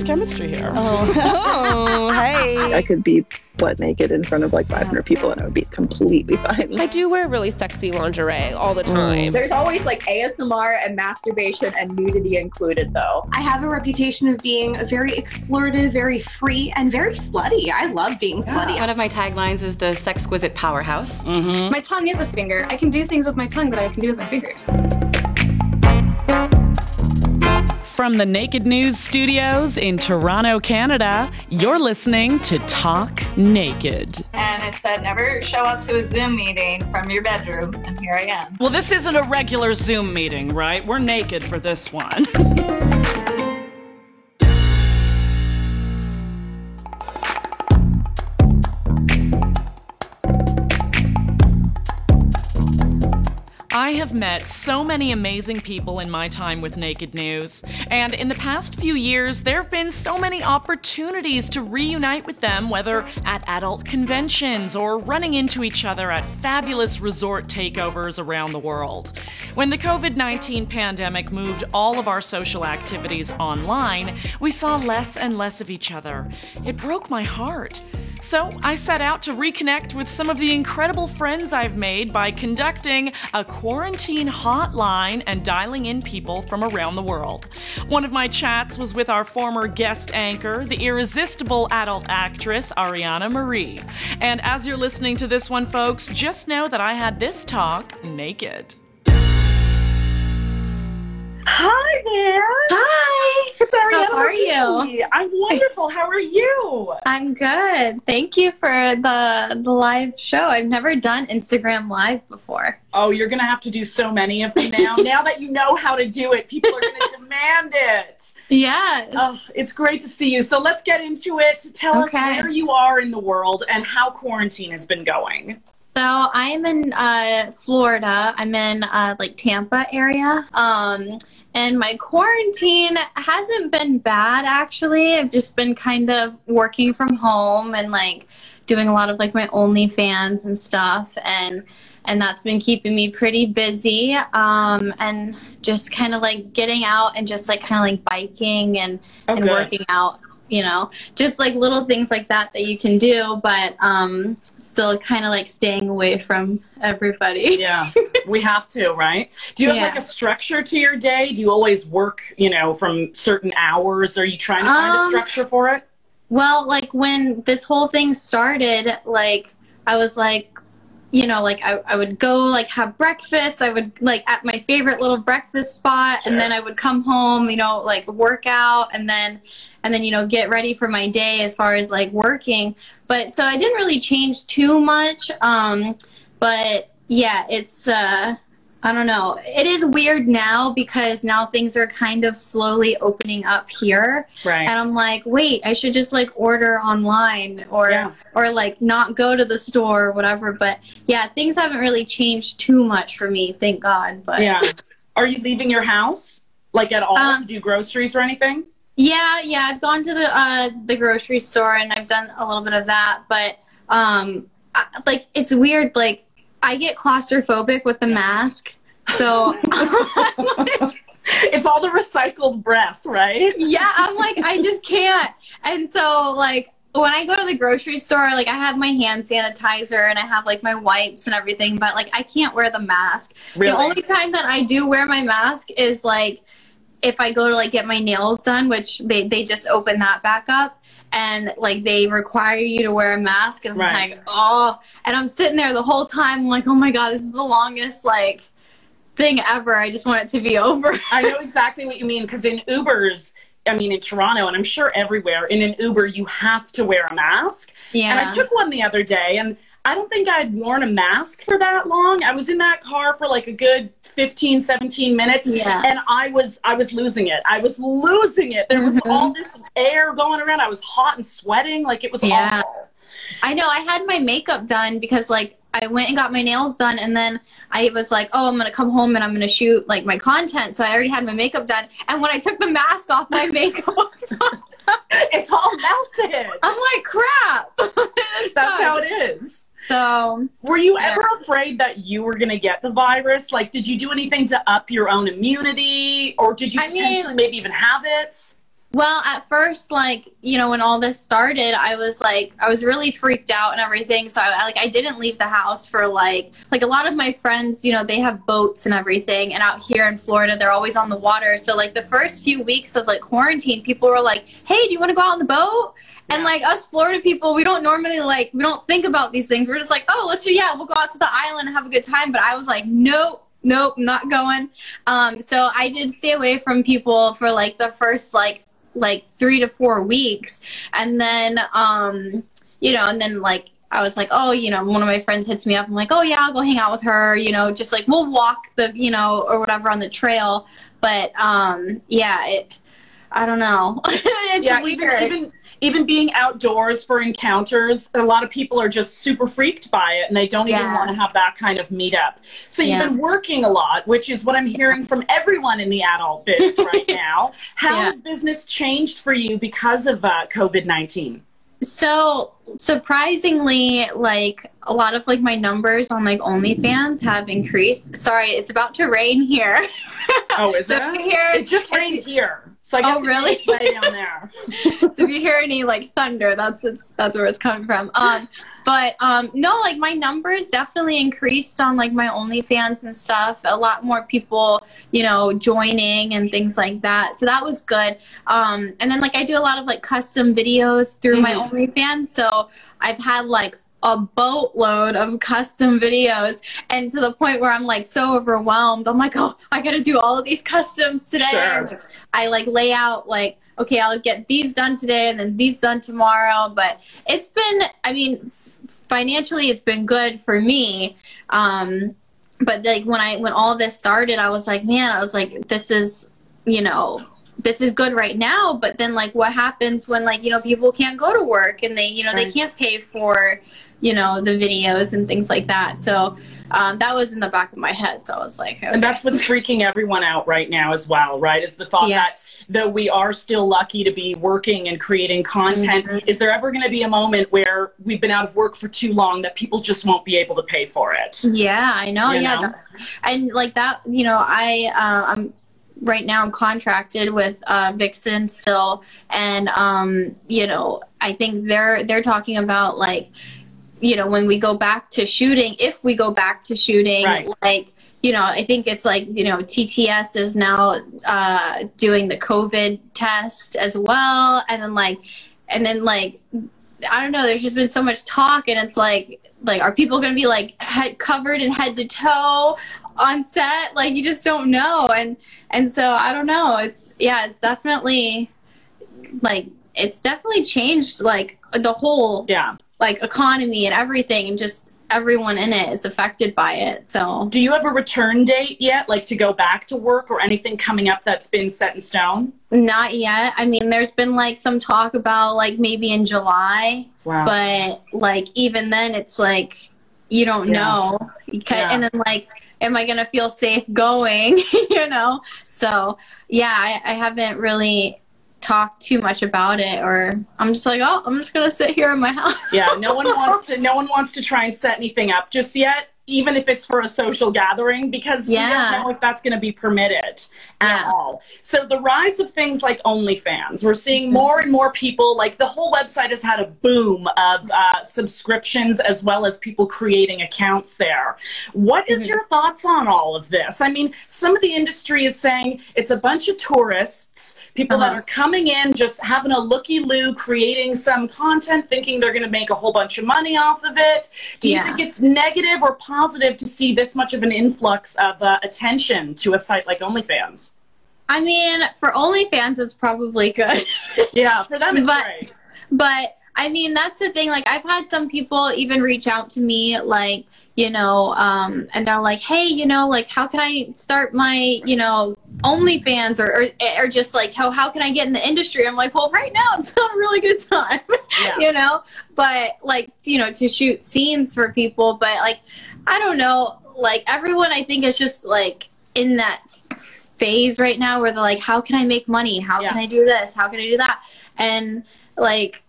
there's chemistry here. Oh, oh hey. I could be butt naked in front of like 500 people and I would be completely fine. I do wear really sexy lingerie all the time. There's always like ASMR and masturbation and nudity included, though. I have a reputation of being very explorative, very free, and very slutty. I love being slutty. One of my taglines is the sexquisite powerhouse. Mm-hmm. My tongue is a finger. I can do things with my tongue that I can do with my fingers. From the Naked News studios in Toronto, Canada, you're listening to Talk Naked. And it said, never show up to a Zoom meeting from your bedroom. And here I am. Well, this isn't a regular Zoom meeting, right? We're naked for this one. I have met so many amazing people in my time with Naked News, and in the past few years, there have been so many opportunities to reunite with them, whether at adult conventions or running into each other at fabulous resort takeovers around the world. When the COVID 19 pandemic moved all of our social activities online, we saw less and less of each other. It broke my heart. So I set out to reconnect with some of the incredible friends I've made by conducting a quarantine hotline and dialing in people from around the world. One of my chats was with our former guest anchor, the irresistible adult actress Ariana Marie. And as you're listening to this one, folks, just know that I had this talk naked. Hi there. Hi. It's Ariana. How are you? I'm wonderful. How are you? I'm good. Thank you for the the live show. I've never done Instagram live before. Oh, you're gonna have to do so many of them now. now that you know how to do it, people are gonna demand it. Yes. Oh, it's great to see you. So let's get into it. Tell Okay. us where you are in the world and how quarantine has been going. So I'm in uh, Florida. I'm in uh, like Tampa area. Um, and my quarantine hasn't been bad actually. I've just been kind of working from home and like doing a lot of like my OnlyFans and stuff, and and that's been keeping me pretty busy. Um, and just kind of like getting out and just like kind of like biking and Oh, and working out you know just like little things like that that you can do but um still kind of like staying away from everybody Yeah, we have to, right? Do you have Yeah. like a structure to your day? Do you always work, you know, from certain hours? Are you trying to find a Um, structure for it? well like when this whole thing started like i was like you know like I, I would go like have breakfast i would like at my favorite little breakfast spot Sure. and then i would come home you know like work out and then and then you know get ready for my day as far as like working but so i didn't really change too much um but yeah it's uh i don't know it is weird now because now things are kind of slowly opening up here Right. and i'm like wait i should just like order online or Yeah. or like not go to the store or whatever but yeah things haven't really changed too much for me thank god but yeah. Are you leaving your house? Like at all Um, to do groceries or anything? Yeah, yeah, I've gone to the uh, the grocery store and I've done a little bit of that, but um, I, like it's weird. Like I get claustrophobic with the mask, so It's all the recycled breath, right? yeah, I'm like I just can't. And so like when I go to the grocery store, like I have my hand sanitizer and I have like my wipes and everything, but like I can't wear the mask. Really? The only time that I do wear my mask is like if I go to like get my nails done, which they, they just open that back up and like they require you to wear a mask and I'm Right. like, oh and I'm sitting there the whole time I'm like, oh my god, this is the longest like thing ever. I just want it to be over. I know exactly what you mean because in Ubers, I mean in Toronto and I'm sure everywhere, in an Uber you have to wear a mask. yeah. And I took one the other day and I don't think I'd worn a mask for that long. I was in that car for like a good 15, 17 minutes Yeah. and I was I was losing it. I was losing it. There was Mhm. all this air going around. I was hot and sweating like it was Yeah. awful. I know. I had my makeup done because like I went and got my nails done, and then I was like, "Oh, I'm gonna come home and I'm gonna shoot like my content." So I already had my makeup done, and when I took the mask off, my makeup was It's all melted. I'm like, "Crap!" That's how it is. So Were you Yeah. ever afraid that you were going to get the virus? Like, did you do anything to up your own immunity, or did you I mean- potentially maybe even have it? Well, at first, like you know, when all this started, I was like, I was really freaked out and everything. So I like, I didn't leave the house for like, like a lot of my friends, you know, they have boats and everything, and out here in Florida, they're always on the water. So like the first few weeks of like quarantine, people were like, "Hey, do you want to go out on the boat?" And like us Florida people, we don't normally like we don't think about these things. We're just like, "Oh, let's just yeah, we'll go out to the island and have a good time." But I was like, "Nope." Nope, not going. Um, so I did stay away from people for like the first like like three to four weeks and then um you know and then like I was like, oh, you know, one of my friends hits me up. I'm like, oh yeah, I'll go hang out with her. You know, just like we'll walk the, you know, or whatever on the trail. But um, yeah, it, I don't know. it's yeah, weird. Even, even even being outdoors for encounters, a lot of people are just super freaked by it and they don't even want to have that kind of meetup. So you've been working a lot, which is what I'm hearing from everyone in the adult biz right now. How Yeah. has business changed for you because of uh, COVID 19? So surprisingly, like a lot of like my numbers on like OnlyFans have increased. Sorry, it's about to rain here. Oh, is So it? you it just rained here. So I guess Oh, really? down there. so if you hear any like thunder, that's it's, that's where it's coming from. Um, but um, no, like my numbers definitely increased on like my OnlyFans and stuff. A lot more people, you know, joining and things like that. So that was good. Um, and then like I do a lot of like custom videos through my Mhm. OnlyFans. So I've had like a boatload of custom videos and to the point where I'm like so overwhelmed. I'm like, oh, I gotta do all of these customs today. Sure. I like lay out like, okay, I'll get these done today and then these done tomorrow. But it's been, I mean, financially, it's been good for me. Um, but like when I when all this started, I was like, man, I was like, this is, you know, this is good right now. But then like, what happens when like you know people can't go to work and they you know they can't pay for, you know, the videos and things like that. So. Um, that was in the back of my head, so I was like, okay. And that's what's freaking everyone out right now as well, right? Is the thought Yeah. that though we are still lucky to be working and creating content, Mhm. is there ever going to be a moment where we've been out of work for too long that people just won't be able to pay for it? Yeah, I know. You yeah, know? and like that, you know, I uh, I'm right now I'm contracted with uh, Vixen still, and um, you know, I think they're they're talking about like, you know, when we go back to shooting, if we go back to shooting, Right. like. You know, I think it's like, you know, TTS is now uh, doing the COVID test as well. And then, like, and then, like, I don't know. There's just been so much talk, and it's like, like, are people going to be like head covered in head to toe on set? Like, you just don't know, and and so I don't know. It's yeah, it's definitely like it's definitely changed like the whole Yeah. Like economy and everything, and just everyone in it is affected by it. So Do you have a return date yet, like to go back to work or anything coming up that's been set in stone? not yet. I mean, there's been like some talk about like maybe in July. Wow. but like even then it's like you don't Yeah. know because, Yeah. and then like am i gonna feel safe going you know so yeah I, I haven't really talked too much about it or i'm just like oh i'm just gonna sit here in my house. Yeah, no one wants to no one wants to try and set anything up just yet, even if it's for a social gathering, because we don't know if that's going to be permitted at Yeah. all. So the rise of things like OnlyFans, we're seeing Mm-hmm. more and more people. Like the whole website has had a boom of uh, subscriptions as well as people creating accounts there. What is Mhm. your thoughts on all of this? I mean, some of the industry is saying it's a bunch of tourists, people that Uh-huh. are coming in just having a looky loo, creating some content, thinking they're going to make a whole bunch of money off of it. Do you Yeah. think it's negative or positive to see this much of an influx of uh, attention to a site like OnlyFans? i mean for onlyfans it's probably good Yeah, for them it's But- great. But I mean, that's the thing. Like, I've had some people even reach out to me, like, you know, um, and they're like, hey, you know, like, how can I start my, you know, OnlyFans or, or, or just like, how, how can I get in the industry? I'm like, well, right now it's not a really good time, Yeah. you know? But, like, you know, to shoot scenes for people. But, like, I don't know. Like, everyone, I think, is just, like, in that phase right now where they're like, how can I make money? How can I do this? How can I do that? And, like,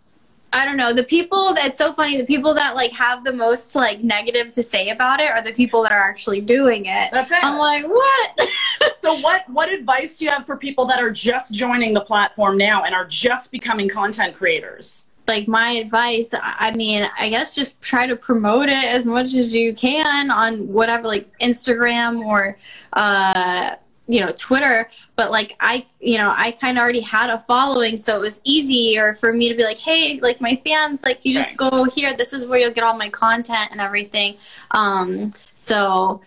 I don't know. The people that's so funny. The people that like have the most like negative to say about it are the people that are actually doing it. That's it. I'm like, what? so what what advice do you have for people that are just joining the platform now and are just becoming content creators? Like my advice i mean i guess just try to promote it as much as you can on whatever like instagram or uh you know twitter. But like i you know i kind of already had a following so it was easier for me to be like hey like my fans like you just go here. This is where you'll get all my content and everything. Um so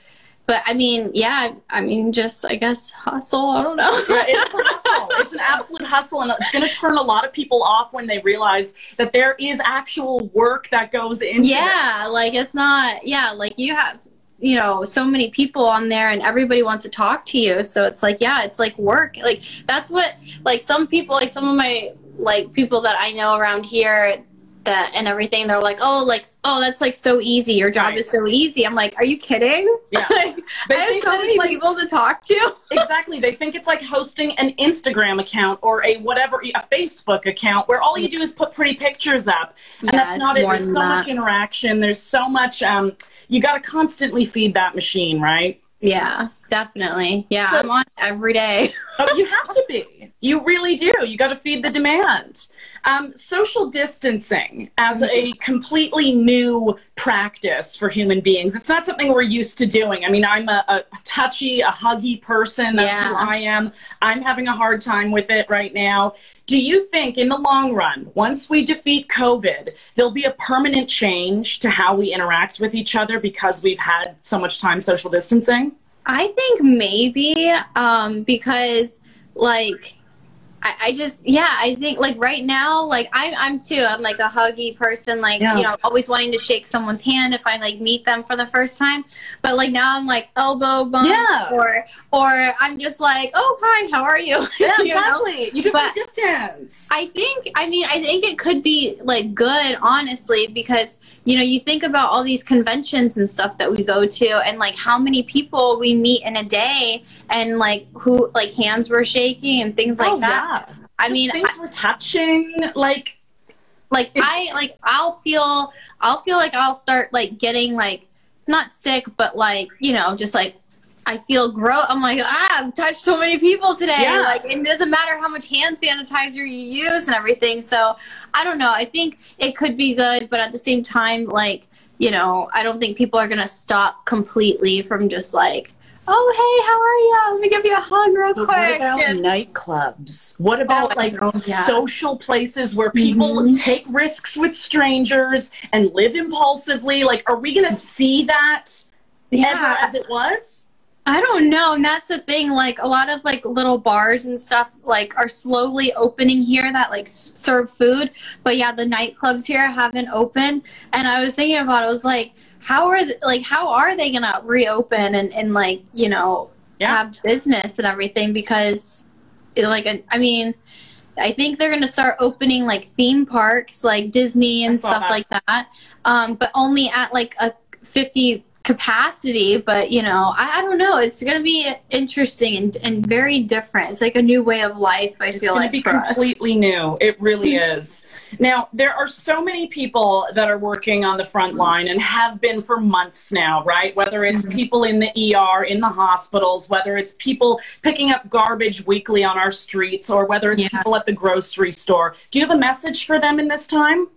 but I mean, yeah, I mean, just I guess hustle. I don't know. yeah, it's a hustle. It's an absolute hustle, and it's going to turn a lot of people off when they realize that there is actual work that goes into. It. Yeah, this. like it's not. Yeah, like you have you know so many people on there and everybody wants to talk to you so it's like yeah it's like work like that's what like some people like some of my like people that i know around here that and everything they're like oh like oh that's like so easy your job Right. is so easy i'm like are you kidding Yeah. like, i have so many like- people to talk to exactly. They think it's like hosting an Instagram account or a whatever, a Facebook account where all you do is put pretty pictures up. And Yeah, that's not it. There's so much that. interaction. There's so much, um, you got to constantly feed that machine, right? yeah definitely yeah So- i'm on every day oh, you have to be. You really do. You got to feed the demand. Um, social distancing as a completely new practice for human beings. It's not something we're used to doing. I mean, I'm a, a touchy, a huggy person. That's who Yeah. I am. I'm having a hard time with it right now. Do you think, in the long run, once we defeat COVID, there'll be a permanent change to how we interact with each other because we've had so much time social distancing? I think maybe um, because like I, I just yeah I think like right now like I'm I'm too I'm like a huggy person like Yeah. you know always wanting to shake someone's hand if I like meet them for the first time but like now I'm like elbow bump Yeah. or or I'm just like oh hi how are you Yeah, You know? exactly. You do But- distance. I think I mean I think it could be like good honestly because you know you think about all these conventions and stuff that we go to and like how many people we meet in a day and like who like hands were shaking and things like oh, that. yeah. I Just mean things we're touching, like like I like I'll feel I'll feel like I'll start like getting like not sick but like you know just like I feel gross. I'm like ah I've touched so many people today. Yeah. Like it doesn't matter how much hand sanitizer you use and everything. So I don't know. I think it could be good, but at the same time, like you know, I don't think people are gonna stop completely from just like. Oh hey, how are you? Let me give you a hug real But quick. what about And- nightclubs? What about Oh, like know, yeah. social places where people Mhm. take risks with strangers and live impulsively? Like, are we going to see that ever as it was? I don't know, and that's the thing. Like a lot of like little bars and stuff like are slowly opening here that like s- serve food, but yeah, the nightclubs here haven't opened. And I was thinking about, it, I was like, how are th- like how are they gonna reopen and and like you know Yeah. have business and everything because it, like I mean. I think they're going to start opening like theme parks, like Disney and stuff that. like that, um, but only at like a 50 capacity. But you know, I, I don't know. It's going to be interesting and, and very different. It's like a new way of life. I feel like. It's feel going like to be for us. completely new. It really is. Now, there are so many people that are working on the front line and have been for months now, right? Whether it's Mm-hmm. people in the ER, in the hospitals, whether it's people picking up garbage weekly on our streets, or whether it's Yeah. people at the grocery store. Do you have a message for them in this time?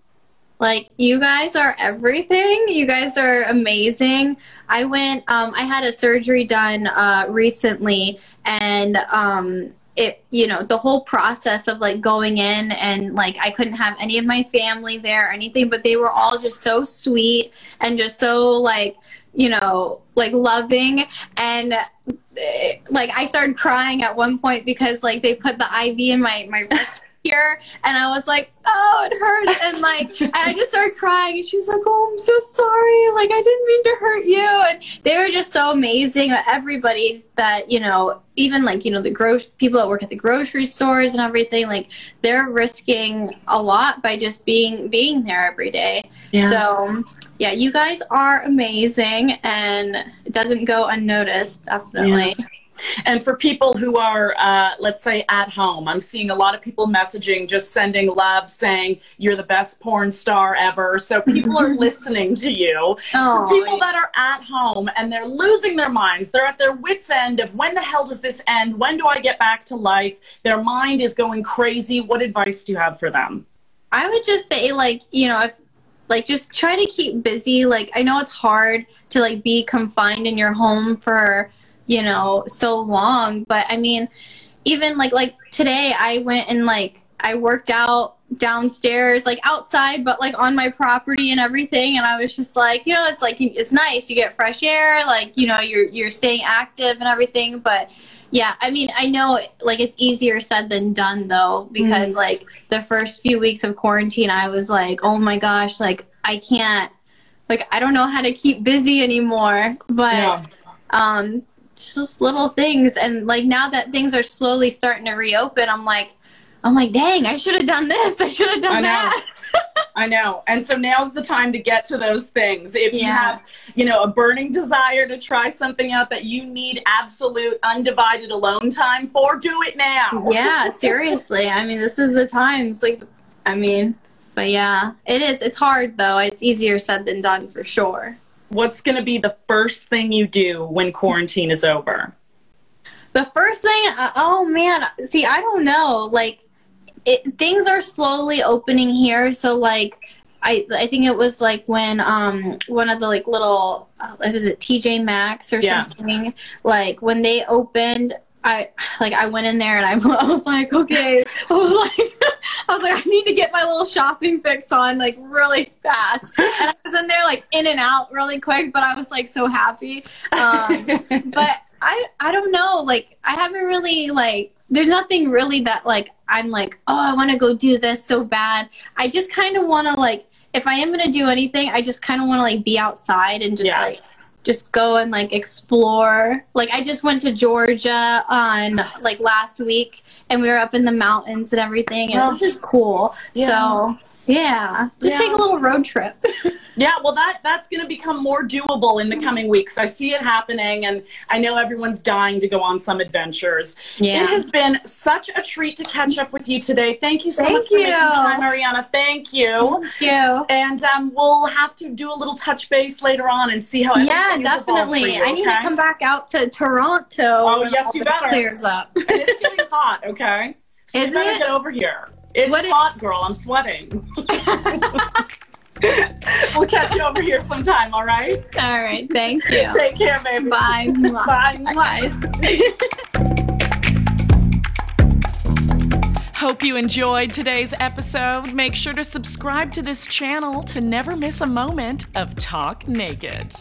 Like you guys are everything. You guys are amazing. I went um I had a surgery done uh recently and um it you know the whole process of like going in and like I couldn't have any of my family there or anything but they were all just so sweet and just so like you know like loving and eh, like I started crying at one point because like they put the IV in my my wrist here and I was like, oh, it hurts. And like, and I just started crying and she was like, oh, I'm so sorry. Like, I didn't mean to hurt you. And they were just so amazing. Uh, everybody that, you know, even like, you know, the gross people that work at the grocery stores and everything, like they're risking a lot by just being, being there every day. Yeah. So yeah, you guys are amazing and it doesn't go unnoticed, definitely. And for people who are, uh, let's say, at home, I'm seeing a lot of people messaging, just sending love, saying you're the best porn star ever. So people are listening to you. Oh, for people that are at home and they're losing their minds, they're at their wits' end of when the hell does this end? When do I get back to life? Their mind is going crazy. What advice do you have for them? I would just say, like, you know, if like just try to keep busy. Like, I know it's hard to like be confined in your home for you know so long, but I mean, even like like today, I went and like I worked out downstairs like outside but like on my property and everything and I was just like you know it's like it's nice you get fresh air like you know you're you're staying active and everything but yeah, I mean, I know like it's easier said than done though, because mm-hmm. like the first few weeks of quarantine, I was like, oh my gosh, like I can't, like I don't know how to keep busy anymore. But yeah. um, just little things, and like now that things are slowly starting to reopen, I'm like, I'm like, dang, I should have done this, I should have done that. I know. And so now's the time to get to those things. If yeah. you have, you know, a burning desire to try something out that you need absolute undivided alone time for, do it now. Yeah, seriously. I mean, this is the times like I mean, but yeah, it is. It's hard though. It's easier said than done for sure. What's going to be the first thing you do when quarantine is over? The first thing, uh, oh man, see, I don't know. Like it, things are slowly opening here. So like, I I think it was like when um one of the like little uh, was it TJ Maxx or yeah. something like when they opened. I like I went in there and I, I was like okay I was like I was like I need to get my little shopping fix on like really fast and I was in there like in and out really quick but I was like so happy um, but I I don't know like I haven't really like there's nothing really that like I'm like, oh, I want to go do this so bad. I just kind of want to like, if I am gonna do anything, I just kind of want to like be outside and just yeah. like just go and like explore. Like I just went to Georgia on like last week and we were up in the mountains and everything and it was oh. just cool. Yeah. So yeah, just yeah. take a little road trip. yeah, well, that that's going to become more doable in the coming weeks. I see it happening, and I know everyone's dying to go on some adventures. Yeah. It has been such a treat to catch up with you today. Thank you so Thank much you. for making time, Ariana. Thank you. Thank you. And um, we'll have to do a little touch base later on and see how. Yeah, definitely. You, I need to come back out to Toronto. Oh yes, you better. Clears up. it's getting hot. Okay. So Is you better it? get over here. It's what hot, it- girl. I'm sweating. we'll catch you over here sometime, all right? All right. Thank you. Take care, baby. Bye. Bye. Bye, guys. Hope you enjoyed today's episode. Make sure to subscribe to this channel to never miss a moment of Talk Naked.